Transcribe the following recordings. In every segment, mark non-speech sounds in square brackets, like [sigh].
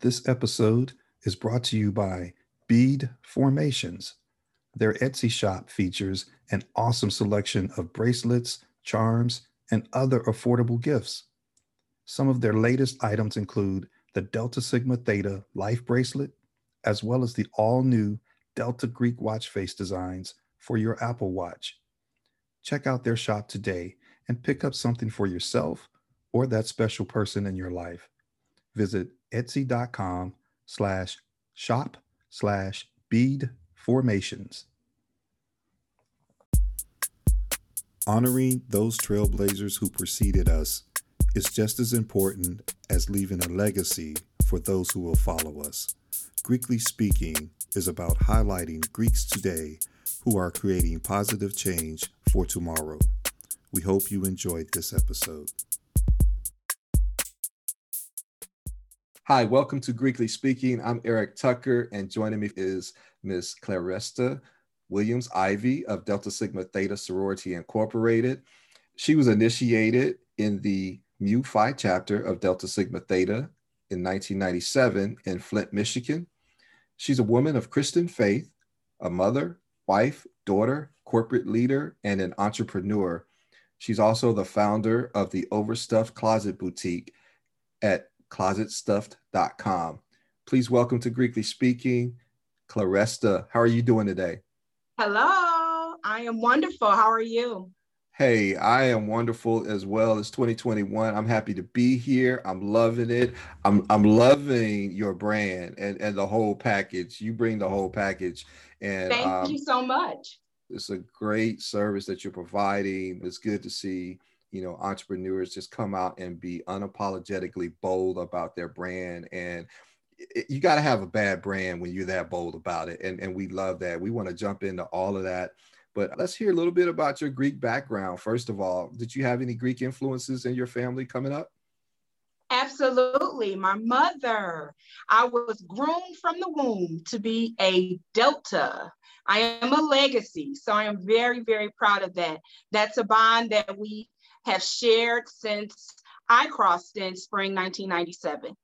This episode is brought to you by Bead Formations. Their Etsy shop features an awesome selection of bracelets, charms, and other affordable gifts. Some of their latest items include the Delta Sigma Theta Life Bracelet, as well as the all new Delta Greek watch face designs for your Apple Watch. Check out their shop today and pick up something for yourself or that special person in your life. Visit etsy.com slash shop slash bead formations. Honoring those trailblazers who preceded us is just as important as leaving a legacy for those who will follow us. Greekly Speaking is about highlighting Greeks today who are creating positive change for tomorrow. We hope you enjoyed this episode. Hi, welcome to Greekly Speaking. I'm Eric Tucker, and joining me is Ms. Claresta Williams Ivy of Delta Sigma Theta Sorority Incorporated. She was initiated in the Mu Phi chapter of Delta Sigma Theta in 1997 in Flint, Michigan. She's a woman of Christian faith, a mother, wife, daughter, corporate leader, and an entrepreneur. She's also the founder of the Overstuffed Closet Boutique at closetstuffed.com. Please welcome to Greekly Speaking, Claresta. How are you doing today? Hello, I am wonderful. How are you? Hey, I am wonderful as well. It's 2021. I'm happy to be here. I'm loving it. I'm I'm loving your brand and and the whole package. You bring the whole package. And thank um, you so much. It's a great service that you're providing. It's good to see you know entrepreneurs just come out and be unapologetically bold about their brand and you got to have a bad brand when you're that bold about it and and we love that we want to jump into all of that but let's hear a little bit about your greek background first of all did you have any greek influences in your family coming up Absolutely. My mother, I was groomed from the womb to be a Delta. I am a legacy. So I am very, very proud of that. That's a bond that we have shared since I crossed in spring 1997.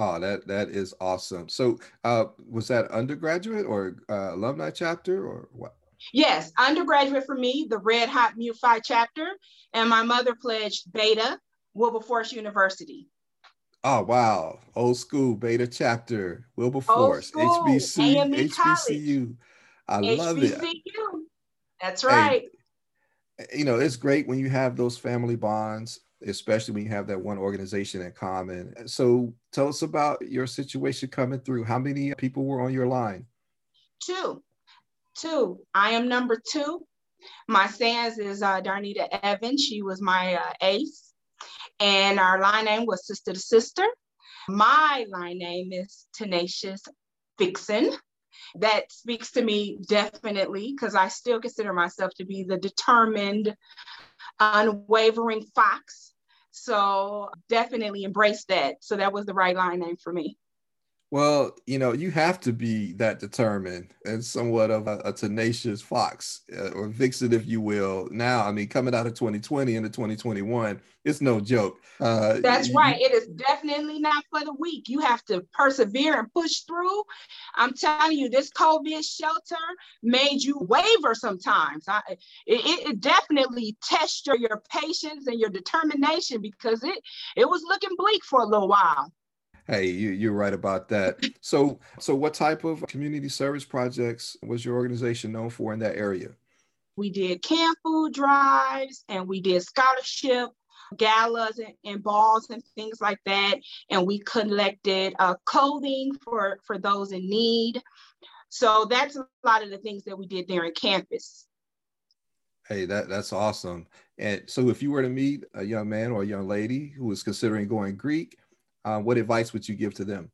Oh, that that is awesome. So, uh, was that undergraduate or uh, alumni chapter or what? Yes, undergraduate for me, the Red Hot Mu Phi chapter, and my mother pledged Beta, Wilberforce University. Oh wow, old school Beta chapter, Wilberforce, HBC, HBCU. I HBCU. love it. That's right. Hey, you know, it's great when you have those family bonds especially when you have that one organization in common. So tell us about your situation coming through. How many people were on your line? Two. Two. I am number two. My sands is uh, Darnita Evans. She was my uh, ace. And our line name was Sister to Sister. My line name is Tenacious Vixen. That speaks to me definitely because I still consider myself to be the determined, unwavering fox so definitely embrace that. So that was the right line name for me. Well, you know, you have to be that determined and somewhat of a, a tenacious fox uh, or vixen, if you will. Now, I mean, coming out of 2020 into 2021, it's no joke. Uh, That's you, right. It is definitely not for the weak. You have to persevere and push through. I'm telling you, this COVID shelter made you waver sometimes. I, it, it definitely tests your, your patience and your determination because it, it was looking bleak for a little while. Hey, you, you're right about that. So, so what type of community service projects was your organization known for in that area? We did canned food drives and we did scholarship galas and, and balls and things like that. And we collected uh, clothing for, for those in need. So that's a lot of the things that we did there in campus. Hey, that, that's awesome. And so if you were to meet a young man or a young lady who was considering going Greek, uh, what advice would you give to them?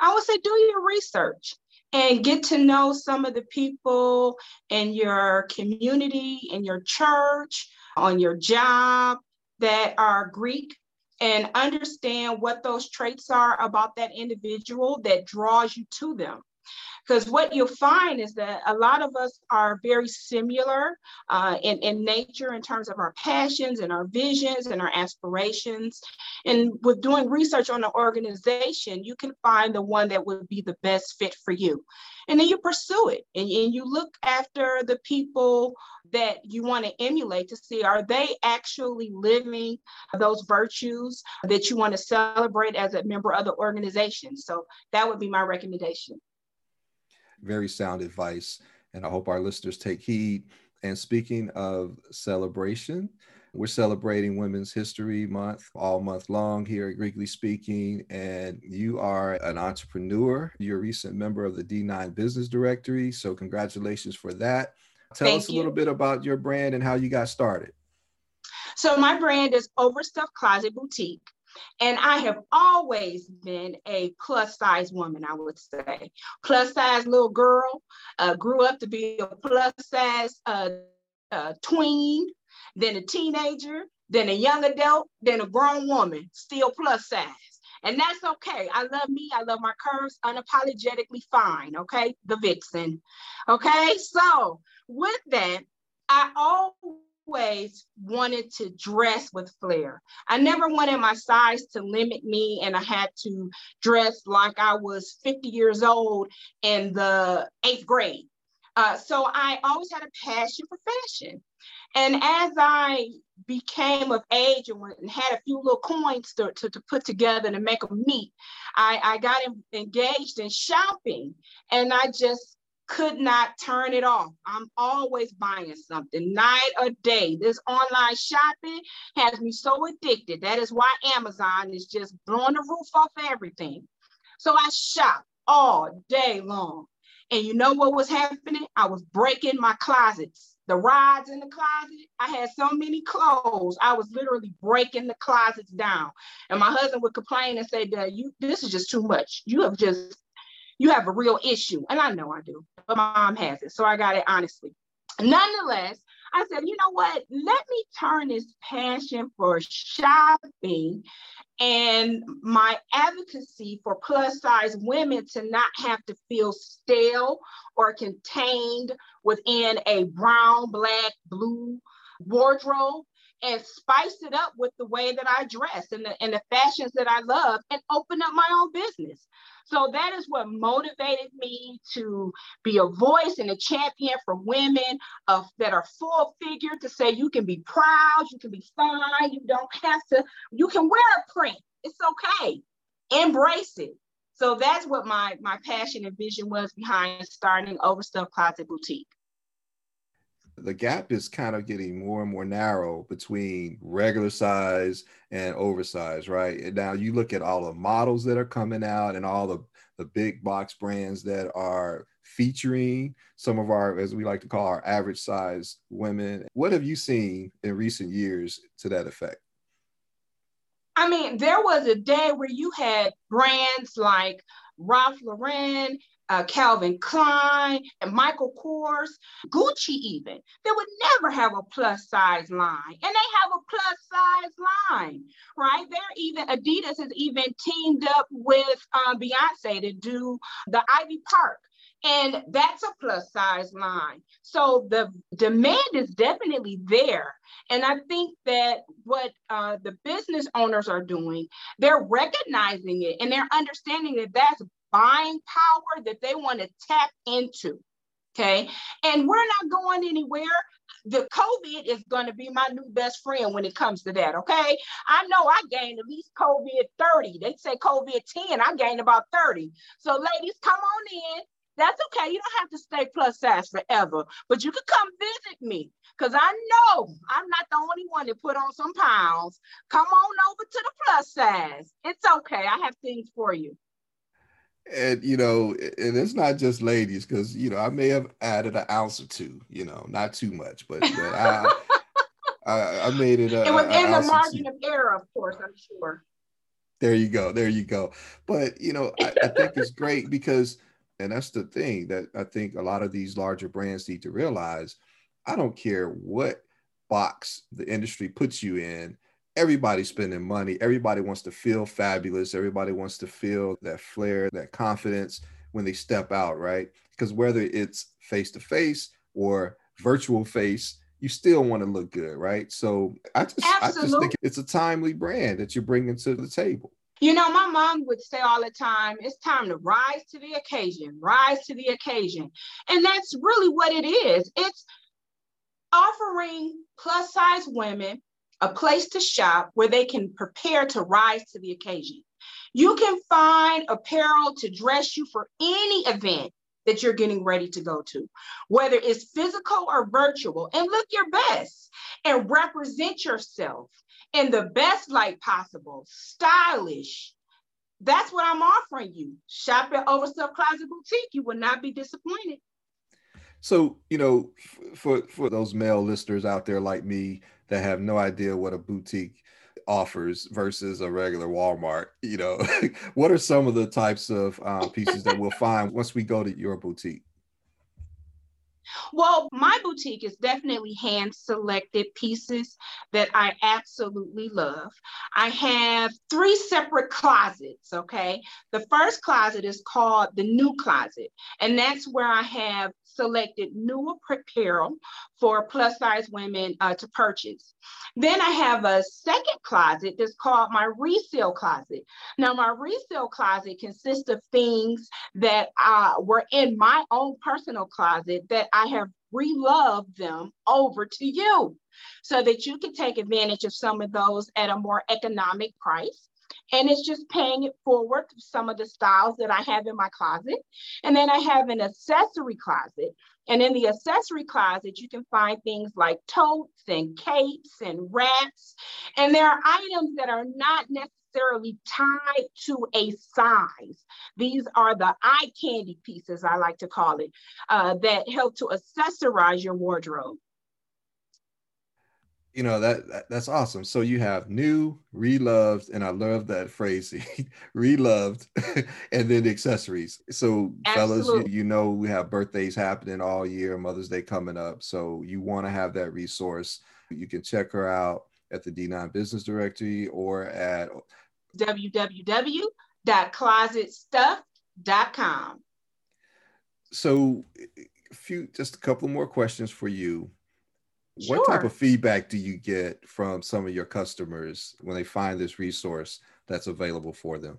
I would say do your research and get to know some of the people in your community, in your church, on your job that are Greek and understand what those traits are about that individual that draws you to them. Because what you'll find is that a lot of us are very similar uh, in, in nature in terms of our passions and our visions and our aspirations. And with doing research on the organization, you can find the one that would be the best fit for you. And then you pursue it and, and you look after the people that you want to emulate to see are they actually living those virtues that you want to celebrate as a member of the organization. So that would be my recommendation. Very sound advice. And I hope our listeners take heed. And speaking of celebration, we're celebrating Women's History Month all month long here at Greekly Speaking. And you are an entrepreneur. You're a recent member of the D9 Business Directory. So, congratulations for that. Tell Thank us a you. little bit about your brand and how you got started. So, my brand is Overstuffed Closet Boutique. And I have always been a plus size woman, I would say. Plus size little girl, uh, grew up to be a plus size uh, uh, tween, then a teenager, then a young adult, then a grown woman, still plus size. And that's okay. I love me. I love my curves, unapologetically fine. Okay. The vixen. Okay. So, with that, I always always wanted to dress with flair. I never wanted my size to limit me and I had to dress like I was 50 years old in the eighth grade. Uh, so I always had a passion for fashion. And as I became of age and, had a few little coins to, to, to, put together to make them meet, I, I got in, engaged in shopping and I just could not turn it off. I'm always buying something night or day. This online shopping has me so addicted. That is why Amazon is just blowing the roof off everything. So I shop all day long. And you know what was happening? I was breaking my closets. The rods in the closet, I had so many clothes. I was literally breaking the closets down. And my husband would complain and say, Dad, "You, this is just too much. You have just you have a real issue. And I know I do, but my mom has it. So I got it honestly. Nonetheless, I said, you know what? Let me turn this passion for shopping and my advocacy for plus size women to not have to feel stale or contained within a brown, black, blue wardrobe and spice it up with the way that I dress and the, and the fashions that I love and open up my own business. So that is what motivated me to be a voice and a champion for women of, that are full figure to say you can be proud, you can be fine, you don't have to, you can wear a print. It's okay. Embrace it. So that's what my my passion and vision was behind starting Overstuff Closet Boutique the gap is kind of getting more and more narrow between regular size and oversized, right? And now you look at all the models that are coming out and all the, the big box brands that are featuring some of our, as we like to call our average size women. What have you seen in recent years to that effect? I mean, there was a day where you had brands like Ralph Lauren uh, Calvin Klein and Michael Kors, Gucci even, they would never have a plus size line. And they have a plus size line, right? They're even, Adidas has even teamed up with um, Beyonce to do the Ivy Park. And that's a plus size line. So the demand is definitely there. And I think that what uh, the business owners are doing, they're recognizing it and they're understanding that that's buying power that they want to tap into. Okay. And we're not going anywhere. The COVID is going to be my new best friend when it comes to that. Okay. I know I gained at least COVID 30. They say COVID 10. I gained about 30. So, ladies, come on in. That's okay. You don't have to stay plus size forever, but you can come visit me because I know I'm not the only one that put on some pounds. Come on over to the plus size. It's okay. I have things for you and you know, and it's not just ladies because you know I may have added an ounce or two, you know, not too much, but, but I, I, I made it. A, it was in the margin of error, of course. I'm sure. There you go. There you go. But you know, I, I think it's great because, and that's the thing that I think a lot of these larger brands need to realize. I don't care what box the industry puts you in everybody's spending money. Everybody wants to feel fabulous. Everybody wants to feel that flair, that confidence. when they step out, right? Because whether it's face to face or virtual face, you still want to look good, right? So I just Absolutely. I just think it's a timely brand that you're bringing to the table. You know, my mom would say all the time, it's time to rise to the occasion, rise to the occasion. And that's really what it is. It's offering plus size women a place to shop where they can prepare to rise to the occasion. You can find apparel to dress you for any event that you're getting ready to go to, whether it's physical or virtual, and look your best and represent yourself in the best light possible, stylish. That's what I'm offering you. Shop at Overstuff Closet Boutique. You will not be disappointed. So, you know, for for those male listeners out there like me that have no idea what a boutique offers versus a regular Walmart, you know, [laughs] what are some of the types of uh, pieces that we'll find once we go to your boutique? Well, my boutique is definitely hand selected pieces that I absolutely love. I have three separate closets, okay? The first closet is called the new closet, and that's where I have selected new apparel for plus size women uh, to purchase. Then I have a second closet that's called my resale closet. Now, my resale closet consists of things that uh, were in my own personal closet that I have reloved them over to you so that you can take advantage of some of those at a more economic price and it's just paying it forward some of the styles that I have in my closet. And then I have an accessory closet. And in the accessory closet, you can find things like totes and capes and wraps. And there are items that are not necessarily tied to a size. These are the eye candy pieces, I like to call it, uh, that help to accessorize your wardrobe you know that, that, that's awesome. So you have new reloved and i love that phrase [laughs] reloved [laughs] and then the accessories. So Absolutely. fellas you, you, know we have birthdays happening all year mother's day coming up so you want to have that resource. You can check her out at the d9 business directory or at www.closetstuff.com so a few just a couple more questions for you Sure. What type of feedback do you get from some of your customers when they find this resource that's available for them?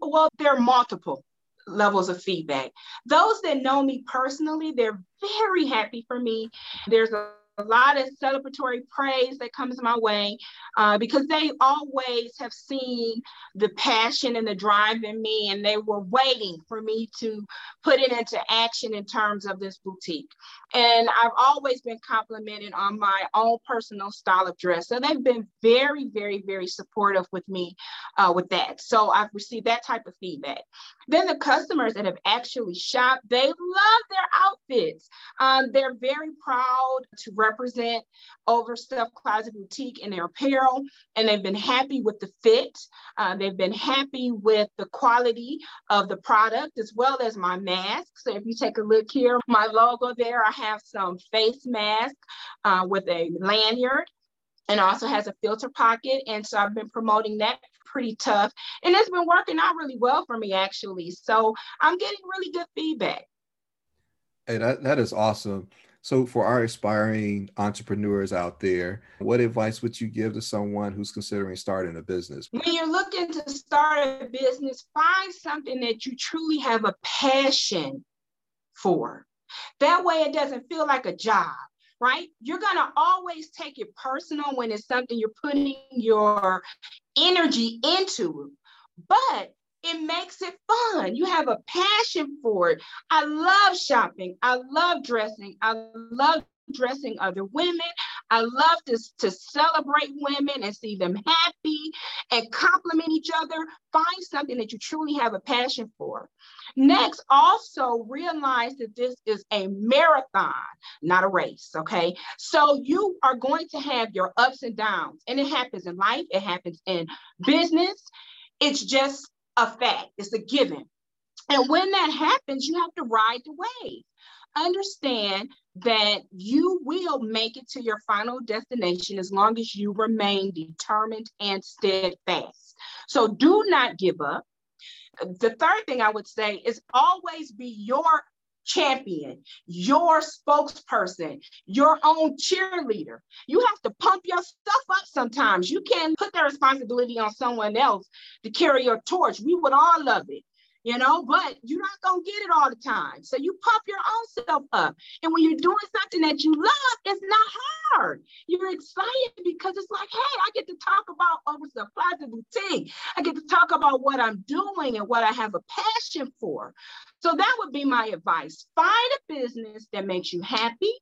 Well, there are multiple levels of feedback. Those that know me personally, they're very happy for me. There's a a lot of celebratory praise that comes my way uh, because they always have seen the passion and the drive in me, and they were waiting for me to put it into action in terms of this boutique. And I've always been complimented on my own personal style of dress. So they've been very, very, very supportive with me uh, with that. So I've received that type of feedback. Then the customers that have actually shopped, they love their outfits. Um, they're very proud to represent Overstuff Closet Boutique in their apparel, and they've been happy with the fit. Uh, they've been happy with the quality of the product as well as my mask. So if you take a look here, my logo there, I have some face mask uh, with a lanyard and also has a filter pocket. And so I've been promoting that pretty tough. And it's been working out really well for me, actually. So I'm getting really good feedback. Hey, that, that is awesome. So, for our aspiring entrepreneurs out there, what advice would you give to someone who's considering starting a business? When you're looking to start a business, find something that you truly have a passion for. That way, it doesn't feel like a job right? You're going to always take it personal when it's something you're putting your energy into. But it makes it fun. You have a passion for it. I love shopping. I love dressing. I love dressing other women. I love to, to celebrate women and see them happy and compliment each other. Find something that you truly have a passion for. Next, also realize that this is a marathon, not a race. Okay. So you are going to have your ups and downs, and it happens in life, it happens in business. It's just a fact, it's a given. And when that happens, you have to ride the wave. Understand that you will make it to your final destination as long as you remain determined and steadfast. So do not give up. The third thing I would say is always be your champion, your spokesperson, your own cheerleader. You have to pump your stuff up sometimes. You can't put the responsibility on someone else to carry your torch. We would all love it you know, but you're not to get it all the time. So you pump your own self up. And when you're doing something that you love, it's not hard. You're excited because it's like, hey, I get to talk about oversupply the boutique. I get to talk about what I'm doing and what I have a passion for. So that would be my advice. Find a business that makes you happy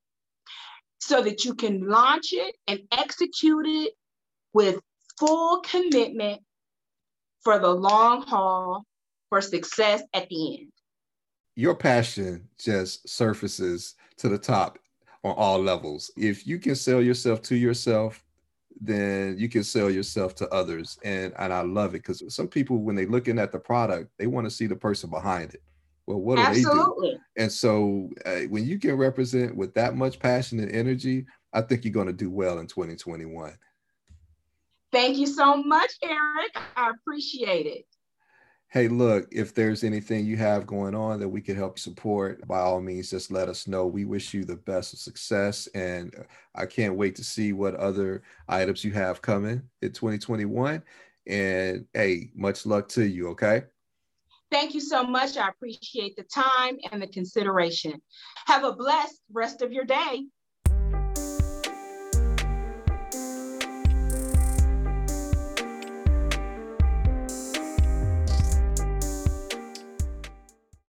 so that you can launch it and execute it with full commitment for the long haul for success at the end. Your passion just surfaces to the top on all levels. If you can sell yourself to yourself, then you can sell yourself to others. And, and I love it because some people, when they're looking at the product, they want to see the person behind it. Well, what do Absolutely. they do? And so uh, when you can represent with that much passion and energy, I think you're going to do well in 2021. Thank you so much, Eric. I appreciate it hey, look, if there's anything you have going on that we could help support, by all means, just let us know. We wish you the best of success. And uh, I can't wait to see what other items you have coming in 2021. And hey, much luck to you, okay? Thank you so much. I appreciate the time and the consideration. Have a blessed rest of your day.